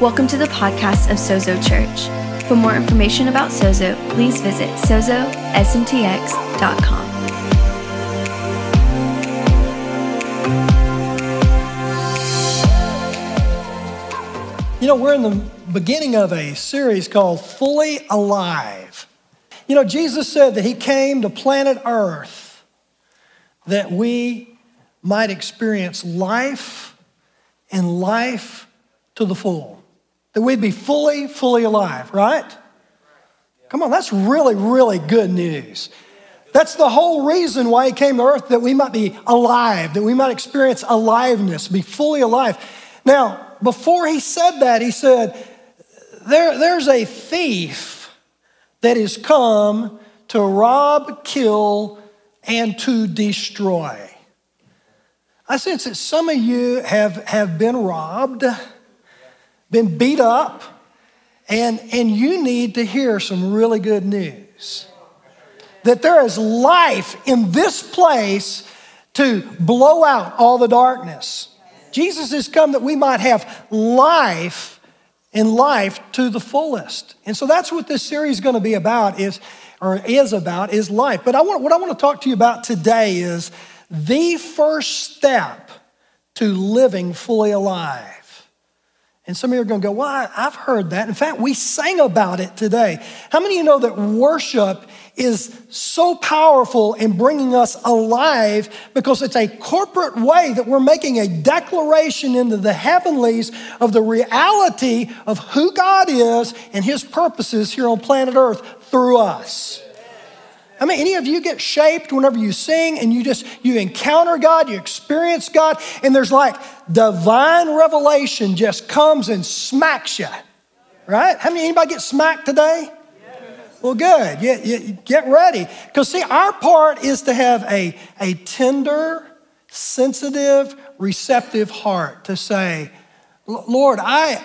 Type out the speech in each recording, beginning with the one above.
Welcome to the podcast of Sozo Church. For more information about Sozo, please visit sozosmtx.com. You know, we're in the beginning of a series called Fully Alive. You know, Jesus said that He came to planet Earth that we might experience life and life to the full that we'd be fully, fully alive, right? Come on, that's really, really good news. That's the whole reason why he came to earth, that we might be alive, that we might experience aliveness, be fully alive. Now, before he said that, he said, there, There's a thief that has come to rob, kill, and to destroy. I sense that some of you have, have been robbed been beat up, and, and you need to hear some really good news. That there is life in this place to blow out all the darkness. Jesus has come that we might have life and life to the fullest. And so that's what this series is going to be about is or is about is life. But I want what I want to talk to you about today is the first step to living fully alive. And some of you are going to go, Well, I've heard that. In fact, we sang about it today. How many of you know that worship is so powerful in bringing us alive because it's a corporate way that we're making a declaration into the heavenlies of the reality of who God is and His purposes here on planet Earth through us? I mean, any of you get shaped whenever you sing and you just you encounter God, you experience God, and there's like divine revelation just comes and smacks you. Right? How many anybody get smacked today? Well, good. You, you, get ready. Because, see, our part is to have a, a tender, sensitive, receptive heart to say, Lord, I,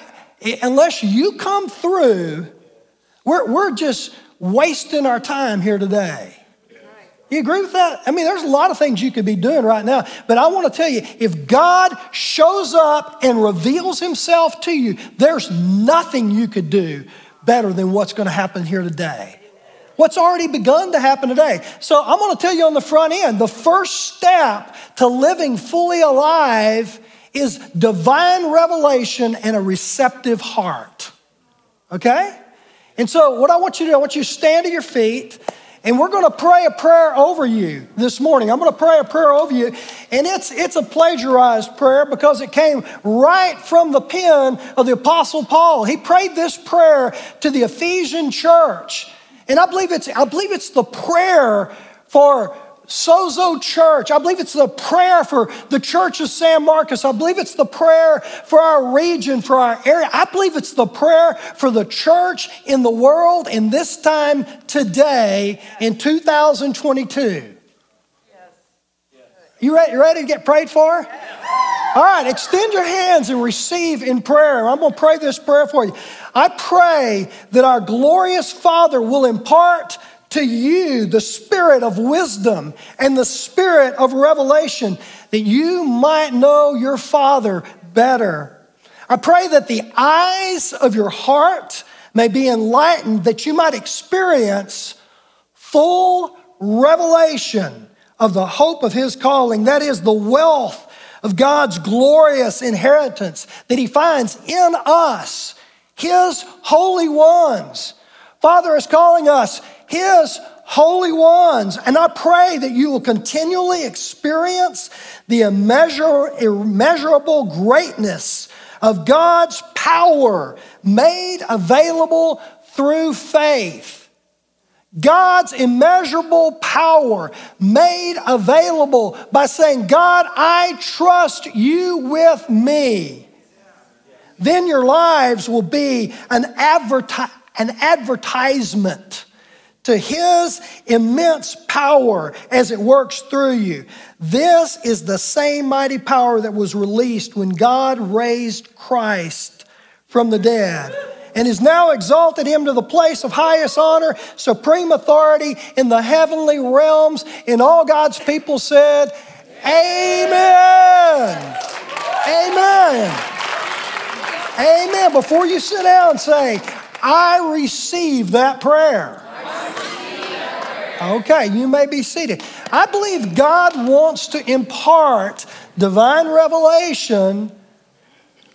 unless you come through, we're, we're just wasting our time here today. You agree with that? I mean, there's a lot of things you could be doing right now, but I want to tell you if God shows up and reveals himself to you, there's nothing you could do better than what's going to happen here today. What's already begun to happen today. So I'm going to tell you on the front end the first step to living fully alive is divine revelation and a receptive heart. Okay? And so, what I want you to do, I want you to stand to your feet, and we're going to pray a prayer over you this morning. I'm going to pray a prayer over you, and it's, it's a plagiarized prayer because it came right from the pen of the Apostle Paul. He prayed this prayer to the Ephesian church, and I believe it's, I believe it's the prayer for Sozo Church. I believe it's the prayer for the Church of San Marcos. I believe it's the prayer for our region, for our area. I believe it's the prayer for the church in the world in this time today in 2022. You ready, you ready to get prayed for? All right, extend your hands and receive in prayer. I'm going to pray this prayer for you. I pray that our glorious Father will impart to you the spirit of wisdom and the spirit of revelation that you might know your Father better. I pray that the eyes of your heart may be enlightened, that you might experience full revelation of the hope of His calling, that is, the wealth of God's glorious inheritance that He finds in us, His holy ones. Father is calling us his holy ones. And I pray that you will continually experience the immeasurable greatness of God's power made available through faith. God's immeasurable power made available by saying, God, I trust you with me. Then your lives will be an, adverti- an advertisement to his immense power as it works through you. This is the same mighty power that was released when God raised Christ from the dead and has now exalted him to the place of highest honor, supreme authority in the heavenly realms. And all God's people said, Amen. Amen. Amen. Before you sit down, say, I receive that prayer. Okay, you may be seated. I believe God wants to impart divine revelation.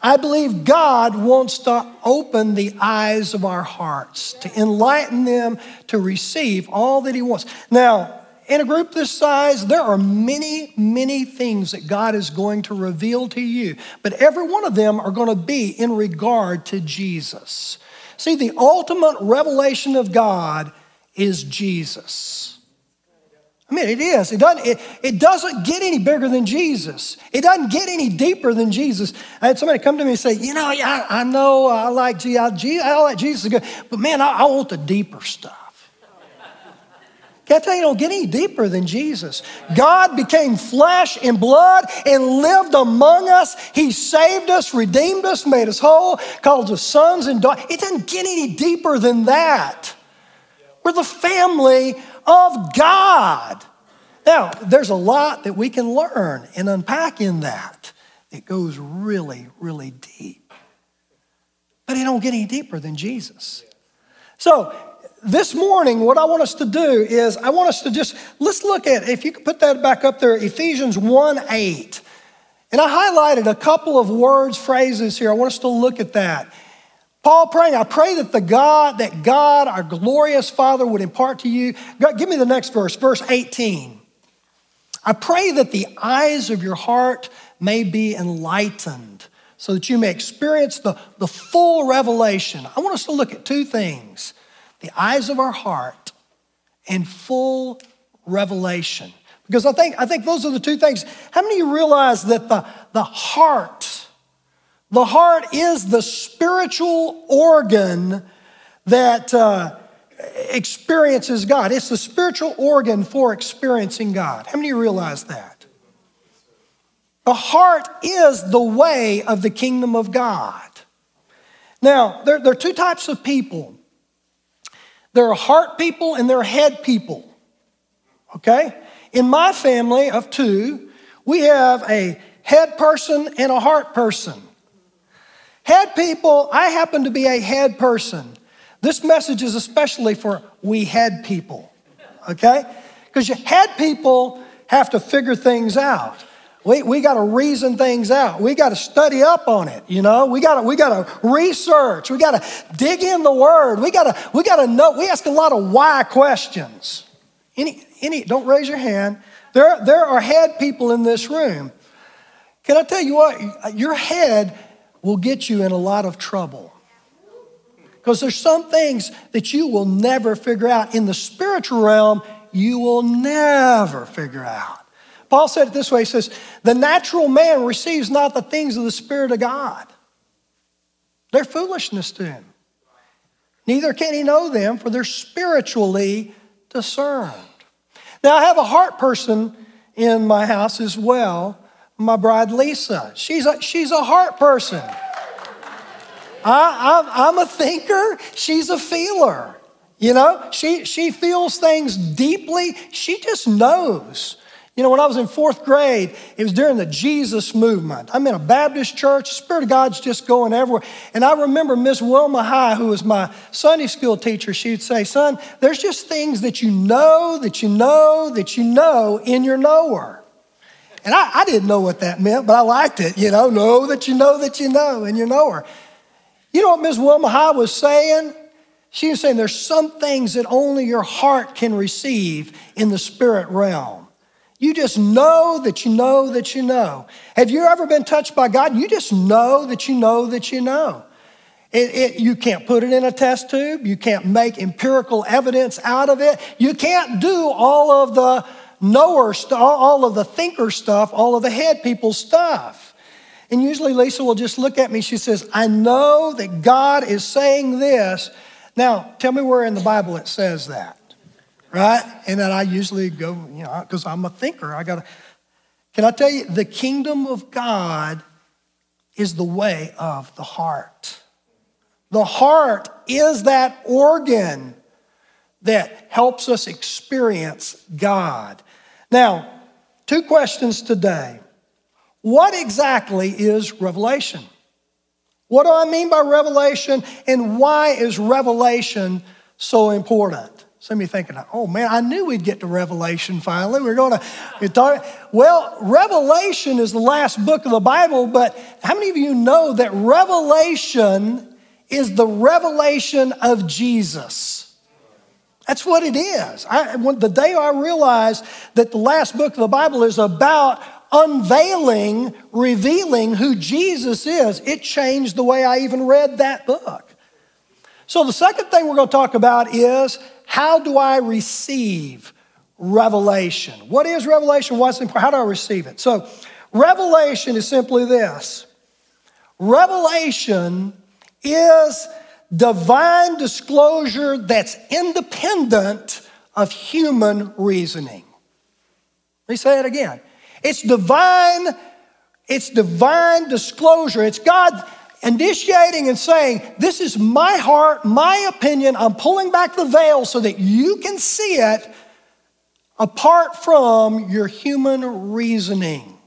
I believe God wants to open the eyes of our hearts, to enlighten them to receive all that He wants. Now, in a group this size, there are many, many things that God is going to reveal to you, but every one of them are going to be in regard to Jesus. See, the ultimate revelation of God is Jesus. I mean, it is. It doesn't, it, it doesn't get any bigger than Jesus. It doesn't get any deeper than Jesus. I had somebody come to me and say, you know, I, I know uh, I like Jesus, I, like Jesus good, but man, I, I want the deeper stuff. Can I tell you, don't get any deeper than Jesus. God became flesh and blood and lived among us. He saved us, redeemed us, made us whole, called us sons and daughters. It doesn't get any deeper than that. We're the family of God. Now, there's a lot that we can learn and unpack in that. It goes really, really deep. But it don't get any deeper than Jesus. So, this morning, what I want us to do is I want us to just, let's look at, if you could put that back up there, Ephesians 1 8. And I highlighted a couple of words, phrases here. I want us to look at that. Paul praying, I pray that the God, that God, our glorious Father, would impart to you. God, give me the next verse, verse 18. I pray that the eyes of your heart may be enlightened so that you may experience the, the full revelation. I want us to look at two things the eyes of our heart, and full revelation. Because I think, I think those are the two things. How many of you realize that the, the heart, the heart is the spiritual organ that uh, experiences God? It's the spiritual organ for experiencing God. How many realize that? The heart is the way of the kingdom of God. Now, there, there are two types of people there are heart people and there are head people. Okay? In my family of two, we have a head person and a heart person. Head people, I happen to be a head person. This message is especially for we head people, okay? Because you head people have to figure things out. We, we got to reason things out. We got to study up on it, you know. We got to we got to research. We got to dig in the word. We got to we got to know. We ask a lot of why questions. Any any don't raise your hand. There there are head people in this room. Can I tell you what? Your head will get you in a lot of trouble. Because there's some things that you will never figure out in the spiritual realm, you will never figure out. Paul said it this way He says, The natural man receives not the things of the Spirit of God, they're foolishness to him. Neither can he know them, for they're spiritually discerned. Now, I have a heart person in my house as well, my bride Lisa. She's a, she's a heart person. I, am a thinker, she's a feeler. You know, she, she feels things deeply, she just knows. You know, when I was in fourth grade, it was during the Jesus movement. I'm in a Baptist church, the Spirit of God's just going everywhere. And I remember Miss Wilma High, who was my Sunday school teacher, she'd say, Son, there's just things that you know, that you know, that you know in your knower. And I, I didn't know what that meant, but I liked it. You know, know that you know that you know and you know her. You know what Miss Wilma High was saying? She was saying there's some things that only your heart can receive in the spirit realm. You just know that you know that you know. Have you ever been touched by God? You just know that you know that you know. It, it, you can't put it in a test tube. You can't make empirical evidence out of it. You can't do all of the knower stuff, all of the thinker stuff, all of the head people stuff. And usually Lisa will just look at me. She says, I know that God is saying this. Now, tell me where in the Bible it says that right? And then I usually go, you know, because I'm a thinker. I got to. Can I tell you, the kingdom of God is the way of the heart. The heart is that organ that helps us experience God. Now, two questions today. What exactly is revelation? What do I mean by revelation and why is revelation so important? Some of you thinking, oh man, I knew we'd get to Revelation finally. We're going to talk. Well, Revelation is the last book of the Bible, but how many of you know that Revelation is the revelation of Jesus? That's what it is. I, when, the day I realized that the last book of the Bible is about unveiling, revealing who Jesus is, it changed the way I even read that book. So, the second thing we're going to talk about is how do I receive revelation? What is revelation? What's? How do I receive it? So, revelation is simply this revelation is divine disclosure that's independent of human reasoning. Let me say it again. It's divine, it's divine disclosure. It's God initiating and saying, This is my heart, my opinion. I'm pulling back the veil so that you can see it apart from your human reasoning.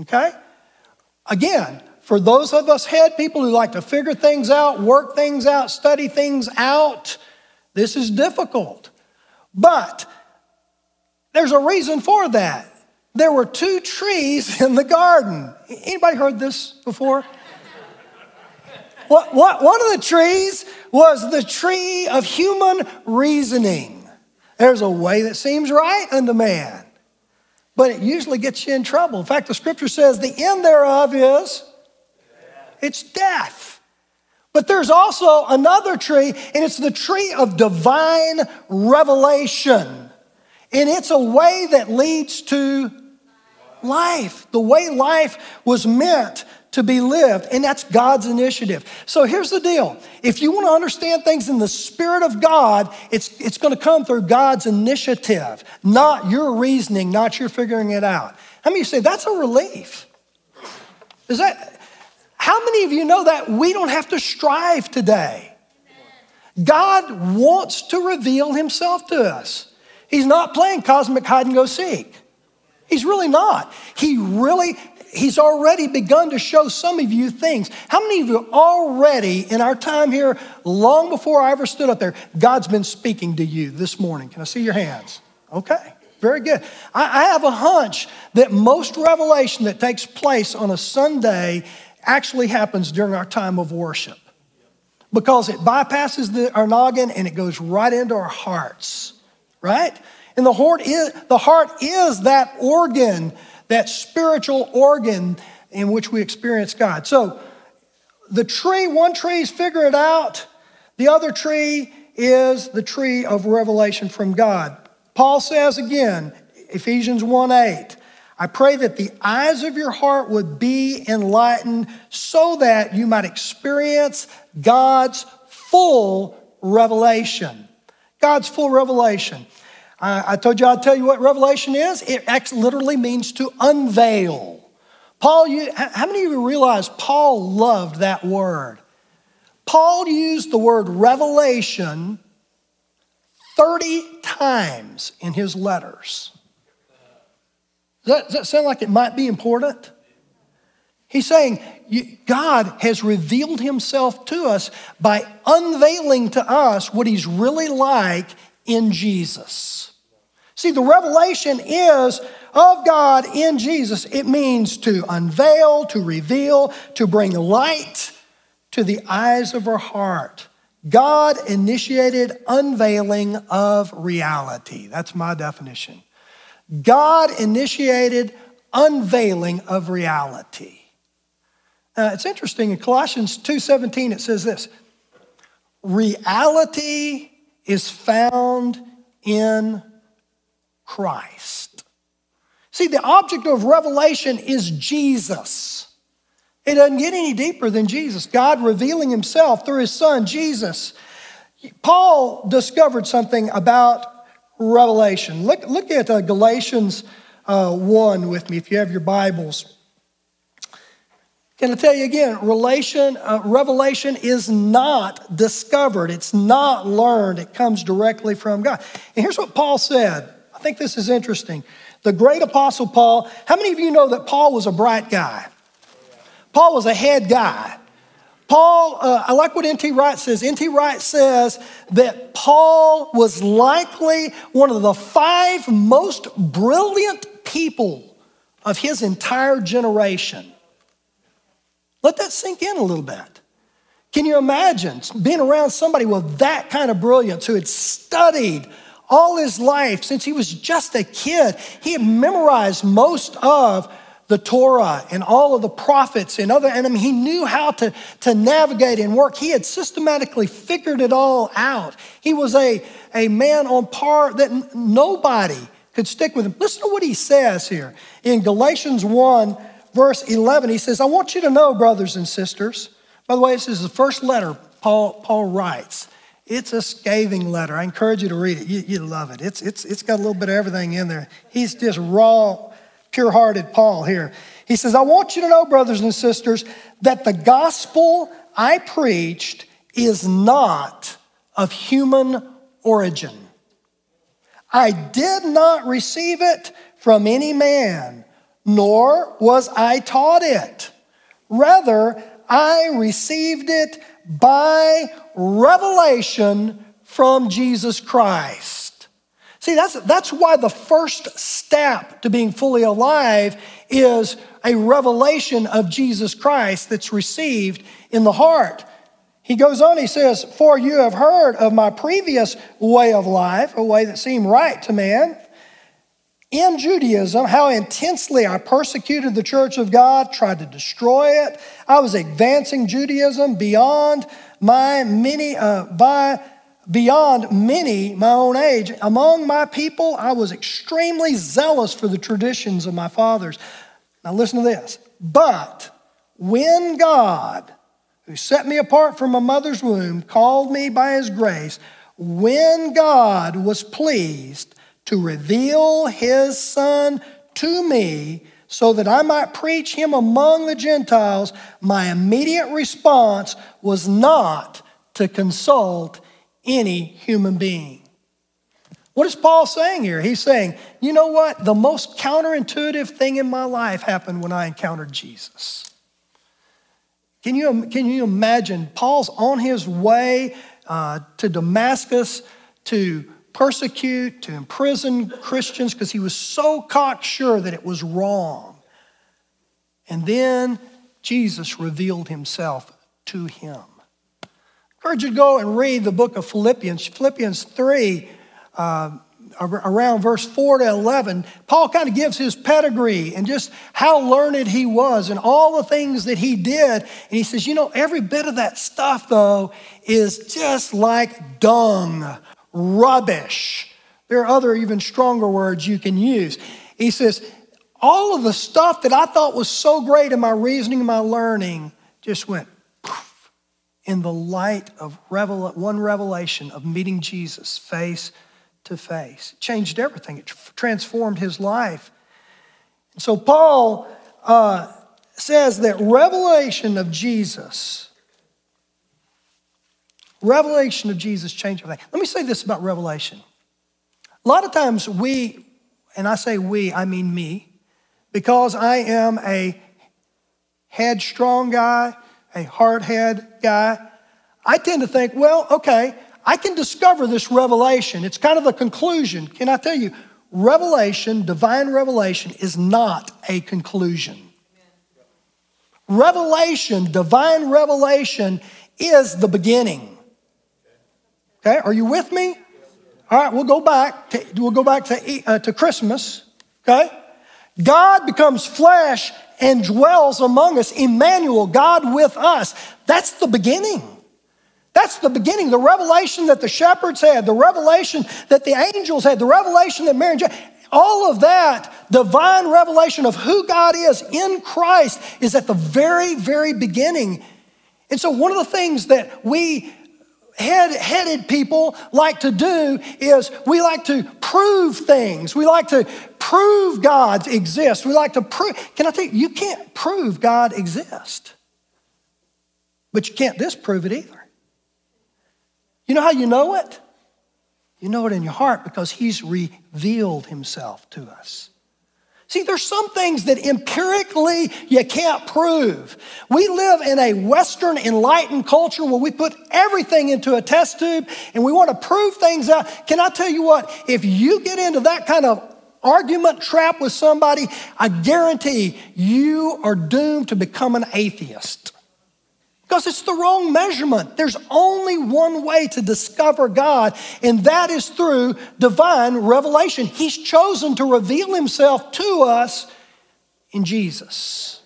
Okay? Again, for those of us head people who like to figure things out, work things out, study things out, this is difficult. But there's a reason for that. There were two trees in the garden. Anybody heard this before? What, what, one of the trees was the tree of human reasoning. There's a way that seems right unto man, but it usually gets you in trouble. In fact, the scripture says the end thereof is it's death. But there's also another tree, and it's the tree of divine revelation. And it's a way that leads to life, the way life was meant to be lived, and that's God's initiative. So here's the deal if you want to understand things in the Spirit of God, it's, it's going to come through God's initiative, not your reasoning, not your figuring it out. How many you say that's a relief? Is that, how many of you know that we don't have to strive today? God wants to reveal himself to us. He's not playing cosmic hide and go seek. He's really not. He really He's already begun to show some of you things. How many of you already, in our time here, long before I ever stood up there, God's been speaking to you this morning? Can I see your hands? Okay, very good. I, I have a hunch that most revelation that takes place on a Sunday actually happens during our time of worship because it bypasses the, our noggin and it goes right into our hearts, right? And the heart is, the heart is that organ that spiritual organ in which we experience God. So the tree, one tree is figure it out, the other tree is the tree of revelation from God. Paul says again, Ephesians 1 8, I pray that the eyes of your heart would be enlightened so that you might experience God's full revelation. God's full revelation. I, told you I'd tell you what revelation is. It literally means to unveil. Paul, you, how many of you realize Paul loved that word? Paul used the word revelation 30 times in his letters. Does that, does that sound like it might be important? He's saying God has revealed himself to us by unveiling to us what he's really like in Jesus. See, the revelation is of God in Jesus. It means to unveil, to reveal, to bring light to the eyes of our heart. God initiated unveiling of reality. That's my definition. God initiated unveiling of reality. Uh, it's interesting in Colossians 2:17 it says this. Reality is found in Christ. See, the object of revelation is Jesus. It doesn't get any deeper than Jesus. God revealing himself through his son, Jesus. Paul discovered something about revelation. Look, look at uh, Galatians uh, 1 with me if you have your Bibles. Can I tell you again, relation, uh, revelation is not discovered, it's not learned, it comes directly from God. And here's what Paul said I think this is interesting. The great apostle Paul, how many of you know that Paul was a bright guy? Paul was a head guy. Paul, uh, I like what N.T. Wright says. N.T. Wright says that Paul was likely one of the five most brilliant people of his entire generation. Let that sink in a little bit. Can you imagine being around somebody with that kind of brilliance who had studied all his life since he was just a kid? He had memorized most of the Torah and all of the prophets and other, and he knew how to, to navigate and work. He had systematically figured it all out. He was a, a man on par that nobody could stick with him. Listen to what he says here in Galatians 1, verse 11. He says, I want you to know, brothers and sisters, by the way, this is the first letter Paul, Paul writes. It's a scathing letter. I encourage you to read it. You, you love it. It's, it's, it's got a little bit of everything in there. He's just raw pure hearted Paul here. He says, I want you to know, brothers and sisters, that the gospel I preached is not of human origin. I did not receive it from any man, nor was I taught it. Rather, I received it by revelation from Jesus Christ. See, that's, that's why the first step to being fully alive is a revelation of Jesus Christ that's received in the heart. He goes on, he says, For you have heard of my previous way of life, a way that seemed right to man. In Judaism, how intensely I persecuted the church of God, tried to destroy it. I was advancing Judaism beyond my many, uh, by beyond many my own age. Among my people, I was extremely zealous for the traditions of my fathers. Now, listen to this. But when God, who set me apart from my mother's womb, called me by his grace, when God was pleased to reveal his son to me so that I might preach him among the Gentiles, my immediate response was not to consult any human being. What is Paul saying here? He's saying, you know what? The most counterintuitive thing in my life happened when I encountered Jesus. Can you, can you imagine? Paul's on his way uh, to Damascus to persecute, to imprison Christians because he was so cocksure that it was wrong. And then Jesus revealed himself to him encourage you to go and read the book of Philippians, Philippians 3, uh, around verse 4 to 11. Paul kind of gives his pedigree and just how learned he was and all the things that he did. And he says, you know, every bit of that stuff, though, is just like dung, rubbish. There are other, even stronger words you can use. He says, all of the stuff that I thought was so great in my reasoning and my learning just went in the light of one revelation of meeting Jesus face to face. It changed everything, it transformed his life. So, Paul uh, says that revelation of Jesus, revelation of Jesus changed everything. Let me say this about revelation. A lot of times we, and I say we, I mean me, because I am a headstrong guy, a hardhead guy, I tend to think, well, okay, I can discover this revelation. It's kind of a conclusion. Can I tell you, revelation, divine revelation, is not a conclusion. Revelation, divine revelation, is the beginning. Okay, are you with me? All right, we'll go back. To, we'll go back to uh, to Christmas. Okay, God becomes flesh and dwells among us. Emmanuel, God with us. That's the beginning. That's the beginning, the revelation that the shepherds had, the revelation that the angels had, the revelation that Mary and John, all of that divine revelation of who God is in Christ is at the very, very beginning. And so, one of the things that we head headed people like to do is we like to prove things. We like to prove God exists. We like to prove. Can I tell you, you can't prove God exists, but you can't disprove it either. You know how you know it? You know it in your heart because He's revealed Himself to us. See, there's some things that empirically you can't prove. We live in a Western enlightened culture where we put everything into a test tube and we want to prove things out. Can I tell you what? If you get into that kind of argument trap with somebody, I guarantee you are doomed to become an atheist. Because it's the wrong measurement. There's only one way to discover God, and that is through divine revelation. He's chosen to reveal himself to us in Jesus.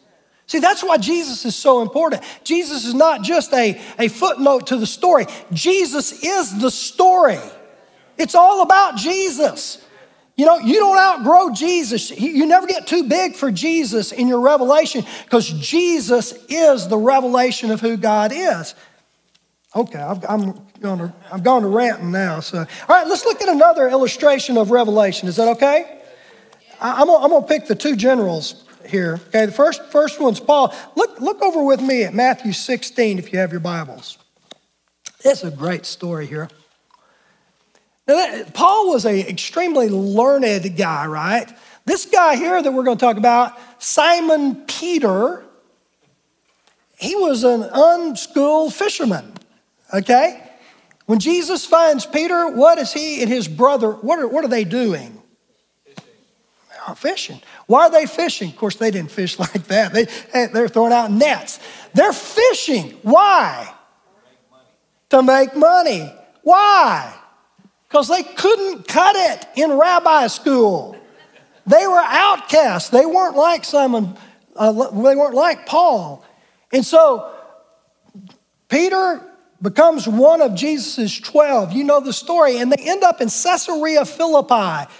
See, that's why Jesus is so important. Jesus is not just a, a footnote to the story, Jesus is the story. It's all about Jesus. You know, you don't outgrow Jesus. You never get too big for Jesus in your revelation because Jesus is the revelation of who God is. Okay, i am going to I'm going to ranting now. So, all right, let's look at another illustration of revelation. Is that okay? I'm gonna, I'm gonna pick the two generals here. Okay, the first first one's Paul. Look look over with me at Matthew 16 if you have your Bibles. It's a great story here. Now, that, Paul was an extremely learned guy, right? This guy here that we're going to talk about, Simon Peter, he was an unschooled fisherman, okay? When Jesus finds Peter, what is he and his brother, what are, what are they doing? Fishing. Why are they fishing? Of course, they didn't fish like that. They, eh, they're throwing out nets. They're fishing. Why? To make money. Why? Because they couldn't cut it in rabbi school. They were outcasts. They weren't like Simon, uh, they weren't like Paul. And so Peter becomes one of Jesus' 12. You know the story. And they end up in Caesarea Philippi,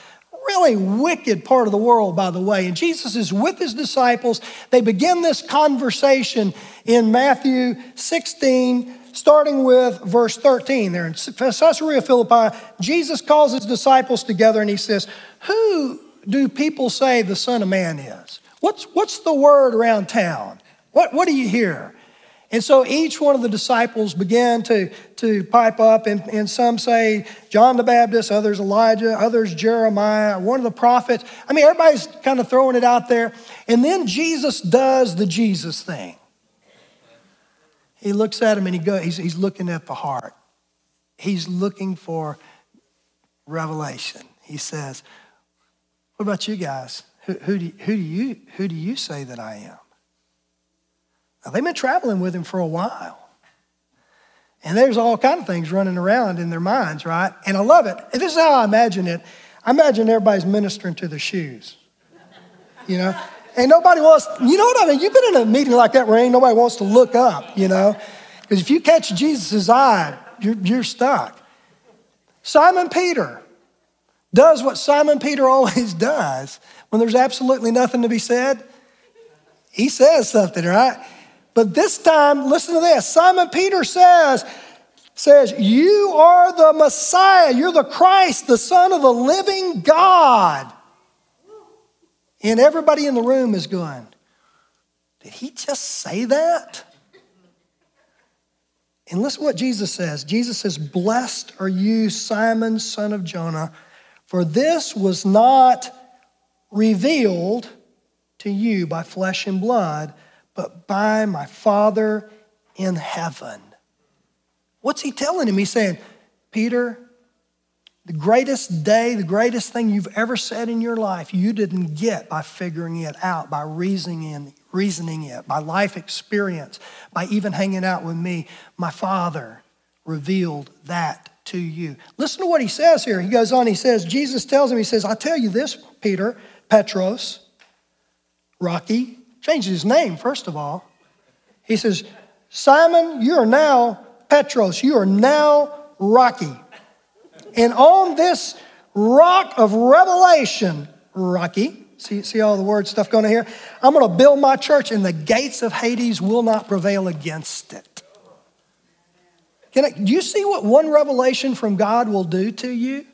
really wicked part of the world, by the way. And Jesus is with his disciples. They begin this conversation in Matthew 16 starting with verse 13 there in Caesarea Philippi, Jesus calls his disciples together and he says, Who do people say the Son of Man is? What's, what's the word around town? What, what do you hear? And so each one of the disciples began to, to pipe up, and, and some say John the Baptist, others Elijah, others Jeremiah, one of the prophets. I mean, everybody's kind of throwing it out there. And then Jesus does the Jesus thing. He looks at him and he go, he's, he's looking at the heart. He's looking for revelation. He says, What about you guys? Who, who, do, who, do you, who do you say that I am? Now, they've been traveling with him for a while. And there's all kind of things running around in their minds, right? And I love it. And this is how I imagine it. I imagine everybody's ministering to their shoes. You know? And nobody wants, you know what I mean? You've been in a meeting like that where ain't nobody wants to look up, you know? Because if you catch Jesus' eye, you're, you're stuck. Simon Peter does what Simon Peter always does when there's absolutely nothing to be said. He says something, right? But this time, listen to this. Simon Peter says, says, You are the Messiah, you're the Christ, the Son of the living God. And everybody in the room is going, Did he just say that? And listen what Jesus says. Jesus says, Blessed are you, Simon, son of Jonah, for this was not revealed to you by flesh and blood, but by my Father in heaven. What's he telling him? He's saying, Peter, the greatest day, the greatest thing you've ever said in your life, you didn't get by figuring it out, by reasoning, reasoning it, by life experience, by even hanging out with me. My Father revealed that to you. Listen to what he says here. He goes on, he says, Jesus tells him, he says, I tell you this, Peter, Petros, Rocky, changes his name, first of all. He says, Simon, you are now Petros, you are now Rocky. And on this rock of revelation, Rocky, see, see all the word stuff going on here? I'm going to build my church, and the gates of Hades will not prevail against it. I, do you see what one revelation from God will do to you?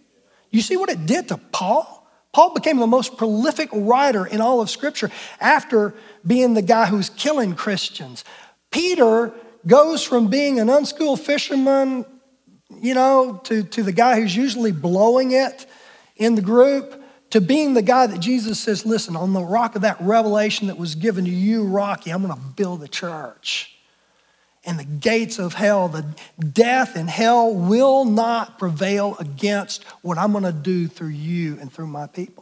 You see what it did to Paul? Paul became the most prolific writer in all of Scripture after being the guy who's killing Christians. Peter goes from being an unschooled fisherman you know, to, to the guy who's usually blowing it in the group to being the guy that Jesus says, listen, on the rock of that revelation that was given to you, Rocky, I'm going to build a church. And the gates of hell, the death and hell will not prevail against what I'm going to do through you and through my people.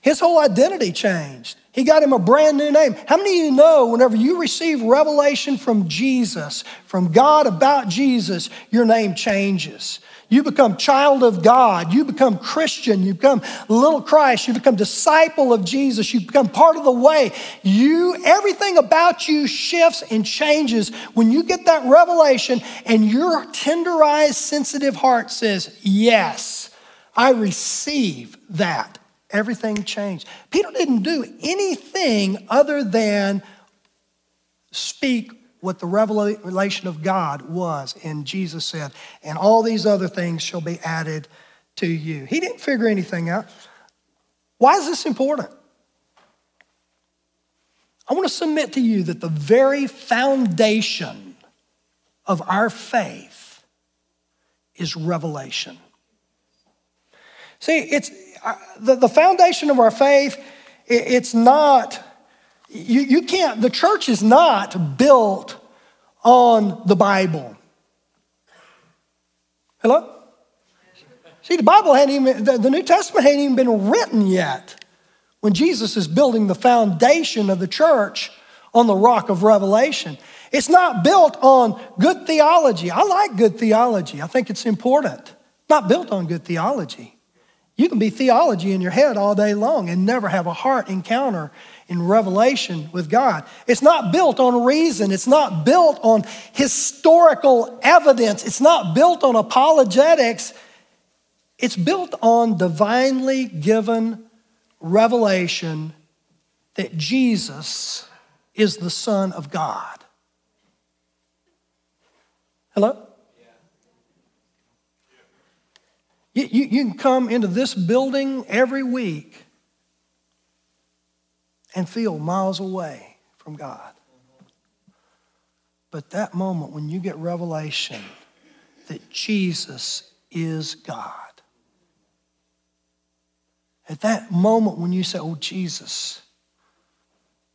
His whole identity changed. He got him a brand new name. How many of you know whenever you receive revelation from Jesus, from God about Jesus, your name changes? You become child of God. You become Christian. You become little Christ. You become disciple of Jesus. You become part of the way. You, everything about you shifts and changes when you get that revelation and your tenderized, sensitive heart says, Yes, I receive that. Everything changed. Peter didn't do anything other than speak what the revelation of God was. And Jesus said, and all these other things shall be added to you. He didn't figure anything out. Why is this important? I want to submit to you that the very foundation of our faith is revelation. See, it's the, the foundation of our faith, it, it's not you, you can't, the church is not built on the Bible. Hello? See, the Bible hadn't even, the, the New Testament hadn't even been written yet when Jesus is building the foundation of the church on the rock of revelation. It's not built on good theology. I like good theology, I think it's important. Not built on good theology. You can be theology in your head all day long and never have a heart encounter in revelation with God. It's not built on reason, it's not built on historical evidence, it's not built on apologetics. It's built on divinely given revelation that Jesus is the Son of God. Hello? You, you, you, can come into this building every week and feel miles away from God. But that moment when you get revelation that Jesus is God, at that moment when you say, Oh, Jesus,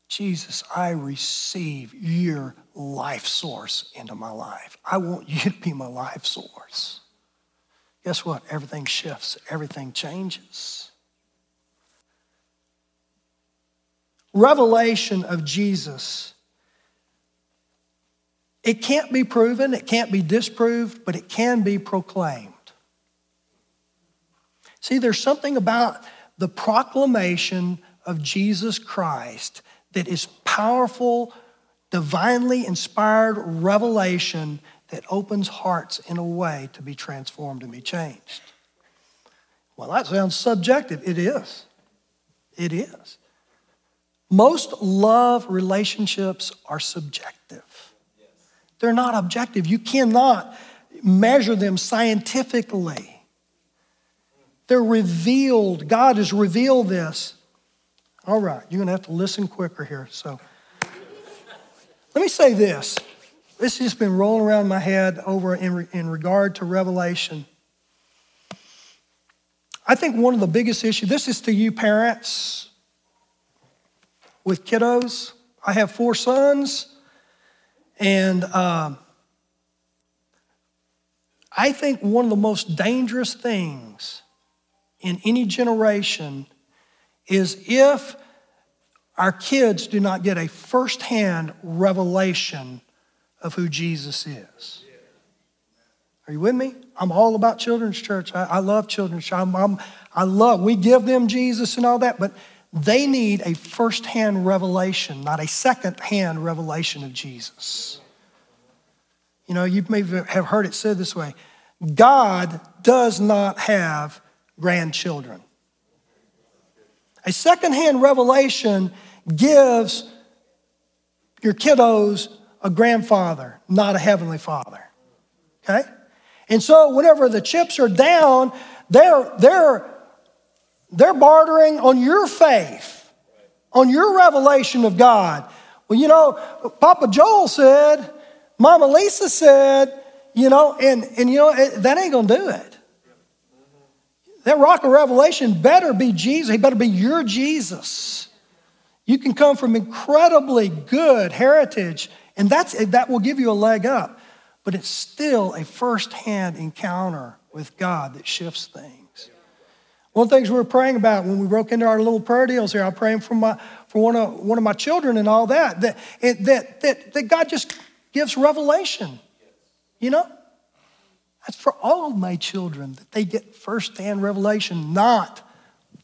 Jesus, I receive your life source into my life. I want you to be my life source. Guess what? Everything shifts, everything changes. revelation of Jesus, it can't be proven, it can't be disproved, but it can be proclaimed. See, there's something about the proclamation of Jesus Christ that is powerful, divinely inspired revelation that opens hearts in a way to be transformed and be changed. Well, that sounds subjective. It is. It is. Most love relationships are subjective, they're not objective. You cannot measure them scientifically. They're revealed. God has revealed this. All right, you're going to have to listen quicker here. So let me say this. This has just been rolling around my head over in, in regard to Revelation. I think one of the biggest issues, this is to you parents, with kiddos. I have four sons, and um, I think one of the most dangerous things in any generation is if our kids do not get a firsthand revelation of who Jesus is. Are you with me? I'm all about children's church. I, I love children's church. I'm, I'm, I love, we give them Jesus and all that, but they need a first-hand revelation, not a second-hand revelation of Jesus. You know, you may have heard it said this way God does not have grandchildren. A second-hand revelation gives your kiddos a grandfather, not a heavenly father. Okay? And so whenever the chips are down, they're, they're they're bartering on your faith, on your revelation of God. Well, you know, Papa Joel said, Mama Lisa said, you know, and, and you know, that ain't to do it. That rock of revelation better be Jesus. He better be your Jesus. You can come from incredibly good heritage, and that's, that will give you a leg up. But it's still a first-hand encounter with God that shifts things. One of the things we were praying about when we broke into our little prayer deals here, I'm praying for, my, for one, of, one of my children and all that, that, that, that, that God just gives revelation. You know? That's for all of my children, that they get firsthand revelation, not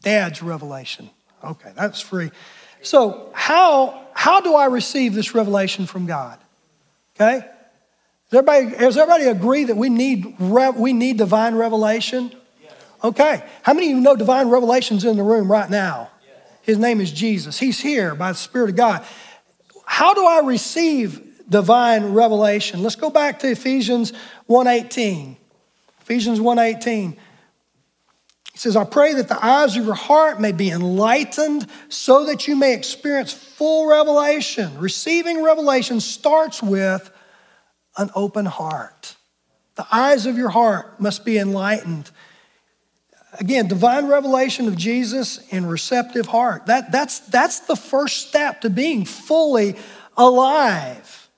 dad's revelation. Okay, that's free. So, how, how do I receive this revelation from God? Okay? Does everybody, does everybody agree that we need, we need divine revelation? Okay. How many of you know divine revelation's in the room right now? His name is Jesus. He's here by the Spirit of God. How do I receive divine revelation? Let's go back to Ephesians 1:18. Ephesians 1:18. He says, I pray that the eyes of your heart may be enlightened so that you may experience full revelation. Receiving revelation starts with an open heart. The eyes of your heart must be enlightened. Again, divine revelation of Jesus and receptive heart. That, that's, that's the first step to being fully alive.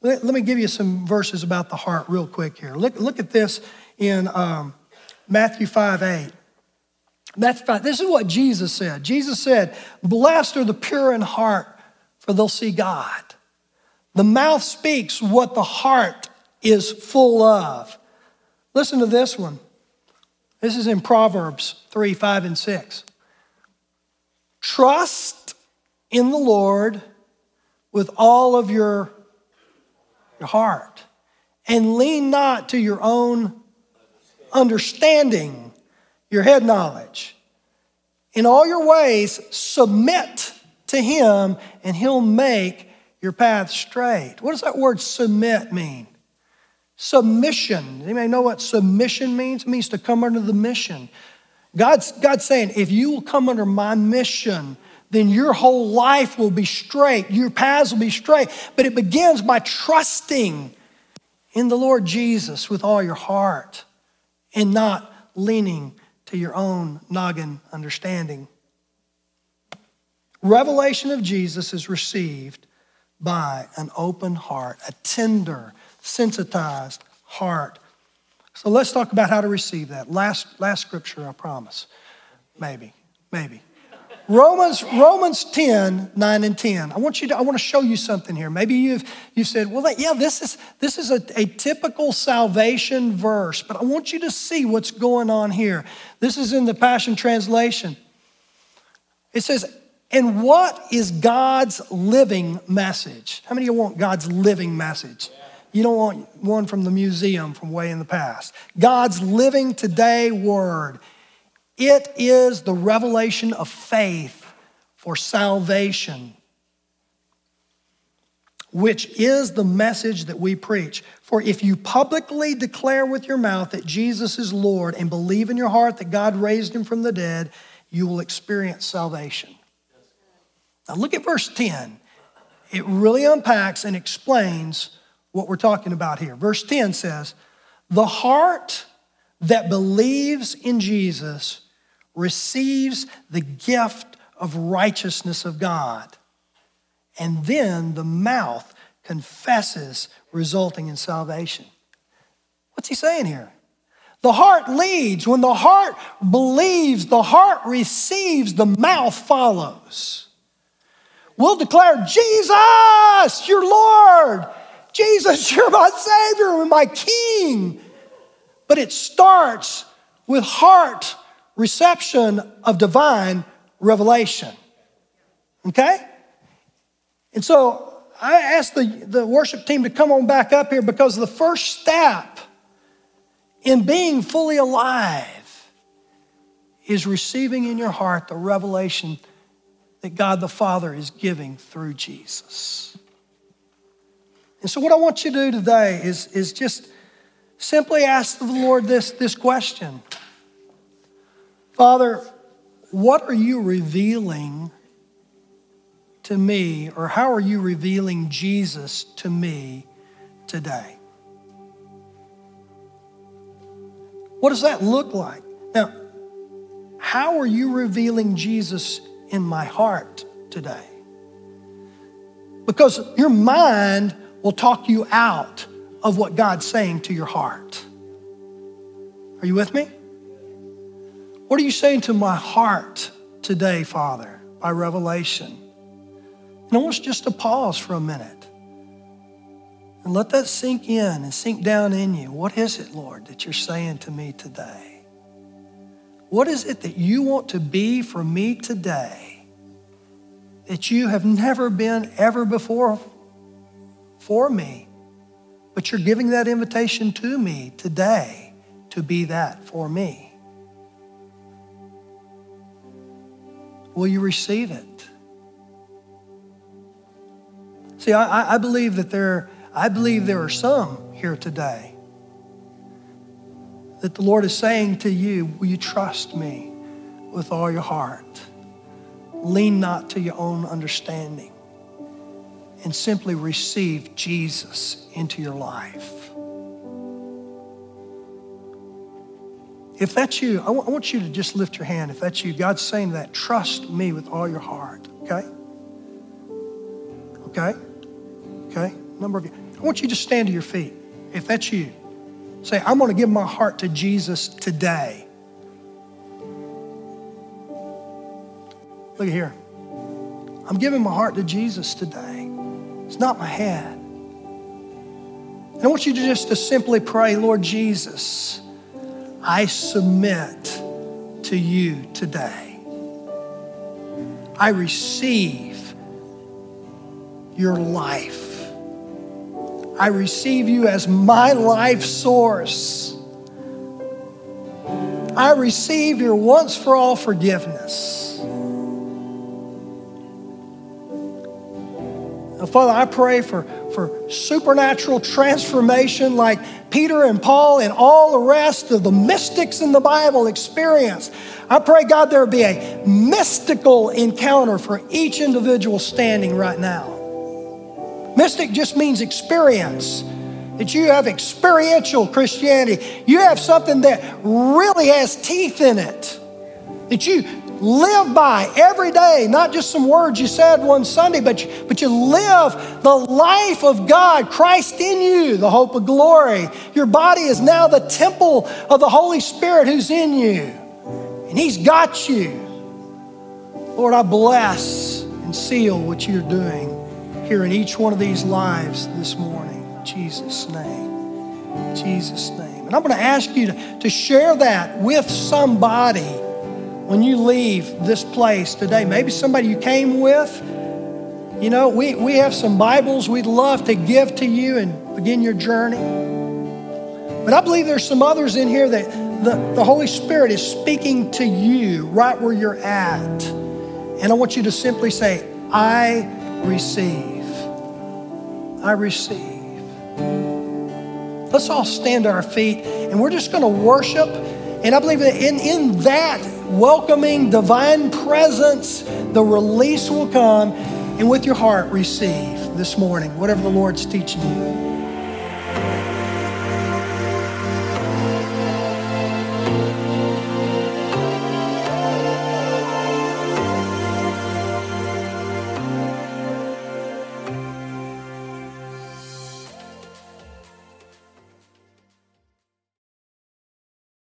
Let, let me give you some verses about the heart real quick here. Look, look at this in um, Matthew 5 8. Matthew 5, this is what Jesus said. Jesus said, Blessed are the pure in heart, for they'll see God. The mouth speaks what the heart is full of. Listen to this one. This is in Proverbs 3 5 and 6. Trust in the Lord with all of your, your heart and lean not to your own understanding, your head knowledge. In all your ways, submit to Him, and He'll make your path straight. What does that word submit mean? Submission. Anybody know what submission means? It means to come under the mission. God's, God's saying, if you will come under my mission, then your whole life will be straight. Your paths will be straight. But it begins by trusting in the Lord Jesus with all your heart and not leaning to your own noggin understanding. Revelation of Jesus is received by an open heart, a tender, sensitized heart. So let's talk about how to receive that. Last, last scripture, I promise. Maybe, maybe. Romans, Romans 10, 9 and 10. I want you to, I want to show you something here. Maybe you've, you said, well, yeah, this is, this is a, a typical salvation verse, but I want you to see what's going on here. This is in the Passion Translation. It says, and what is God's living message? How many of you want God's living message? You don't want one from the museum from way in the past. God's living today word. It is the revelation of faith for salvation, which is the message that we preach. For if you publicly declare with your mouth that Jesus is Lord and believe in your heart that God raised him from the dead, you will experience salvation. Now, look at verse 10. It really unpacks and explains what we're talking about here. Verse 10 says, The heart that believes in Jesus receives the gift of righteousness of God. And then the mouth confesses, resulting in salvation. What's he saying here? The heart leads. When the heart believes, the heart receives, the mouth follows. We'll declare, Jesus, your Lord. Jesus, you're my Savior and my King. But it starts with heart reception of divine revelation. Okay? And so I asked the, the worship team to come on back up here because the first step in being fully alive is receiving in your heart the revelation that God the Father is giving through Jesus. And so, what I want you to do today is, is just simply ask the Lord this, this question Father, what are you revealing to me, or how are you revealing Jesus to me today? What does that look like? Now, how are you revealing Jesus in my heart today? Because your mind will talk you out of what God's saying to your heart. Are you with me? What are you saying to my heart today, Father, by revelation? And I want us just to pause for a minute and let that sink in and sink down in you. What is it, Lord, that you're saying to me today? What is it that you want to be for me today that you have never been ever before for me? But you're giving that invitation to me today to be that for me. Will you receive it? See, I, I believe that there, I believe there are some here today that the Lord is saying to you, Will you trust me with all your heart? Lean not to your own understanding and simply receive Jesus into your life. If that's you, I want you to just lift your hand. If that's you, God's saying that, trust me with all your heart, okay? Okay? Okay? Number of you. I want you to stand to your feet. If that's you, say, I'm going to give my heart to Jesus today. Look at here. I'm giving my heart to Jesus today. It's not my head. And I want you to just to simply pray, Lord Jesus, I submit to you today. I receive your life. I receive you as my life source. I receive your once for all forgiveness. Now, Father, I pray for, for supernatural transformation like Peter and Paul and all the rest of the mystics in the Bible experienced. I pray, God, there be a mystical encounter for each individual standing right now. Mystic just means experience. That you have experiential Christianity. You have something that really has teeth in it. That you live by every day, not just some words you said one Sunday, but you, but you live the life of God, Christ in you, the hope of glory. Your body is now the temple of the Holy Spirit who's in you, and He's got you. Lord, I bless and seal what you're doing here in each one of these lives this morning. In Jesus' name. In Jesus' name. And I'm going to ask you to, to share that with somebody when you leave this place today, maybe somebody you came with, you know, we, we have some Bibles we'd love to give to you and begin your journey. But I believe there's some others in here that the, the Holy Spirit is speaking to you right where you're at. And I want you to simply say, I receive. I receive. Let's all stand to our feet and we're just going to worship. And I believe that in, in that, welcoming divine presence, the release will come. And with your heart, receive this morning whatever the Lord's teaching you.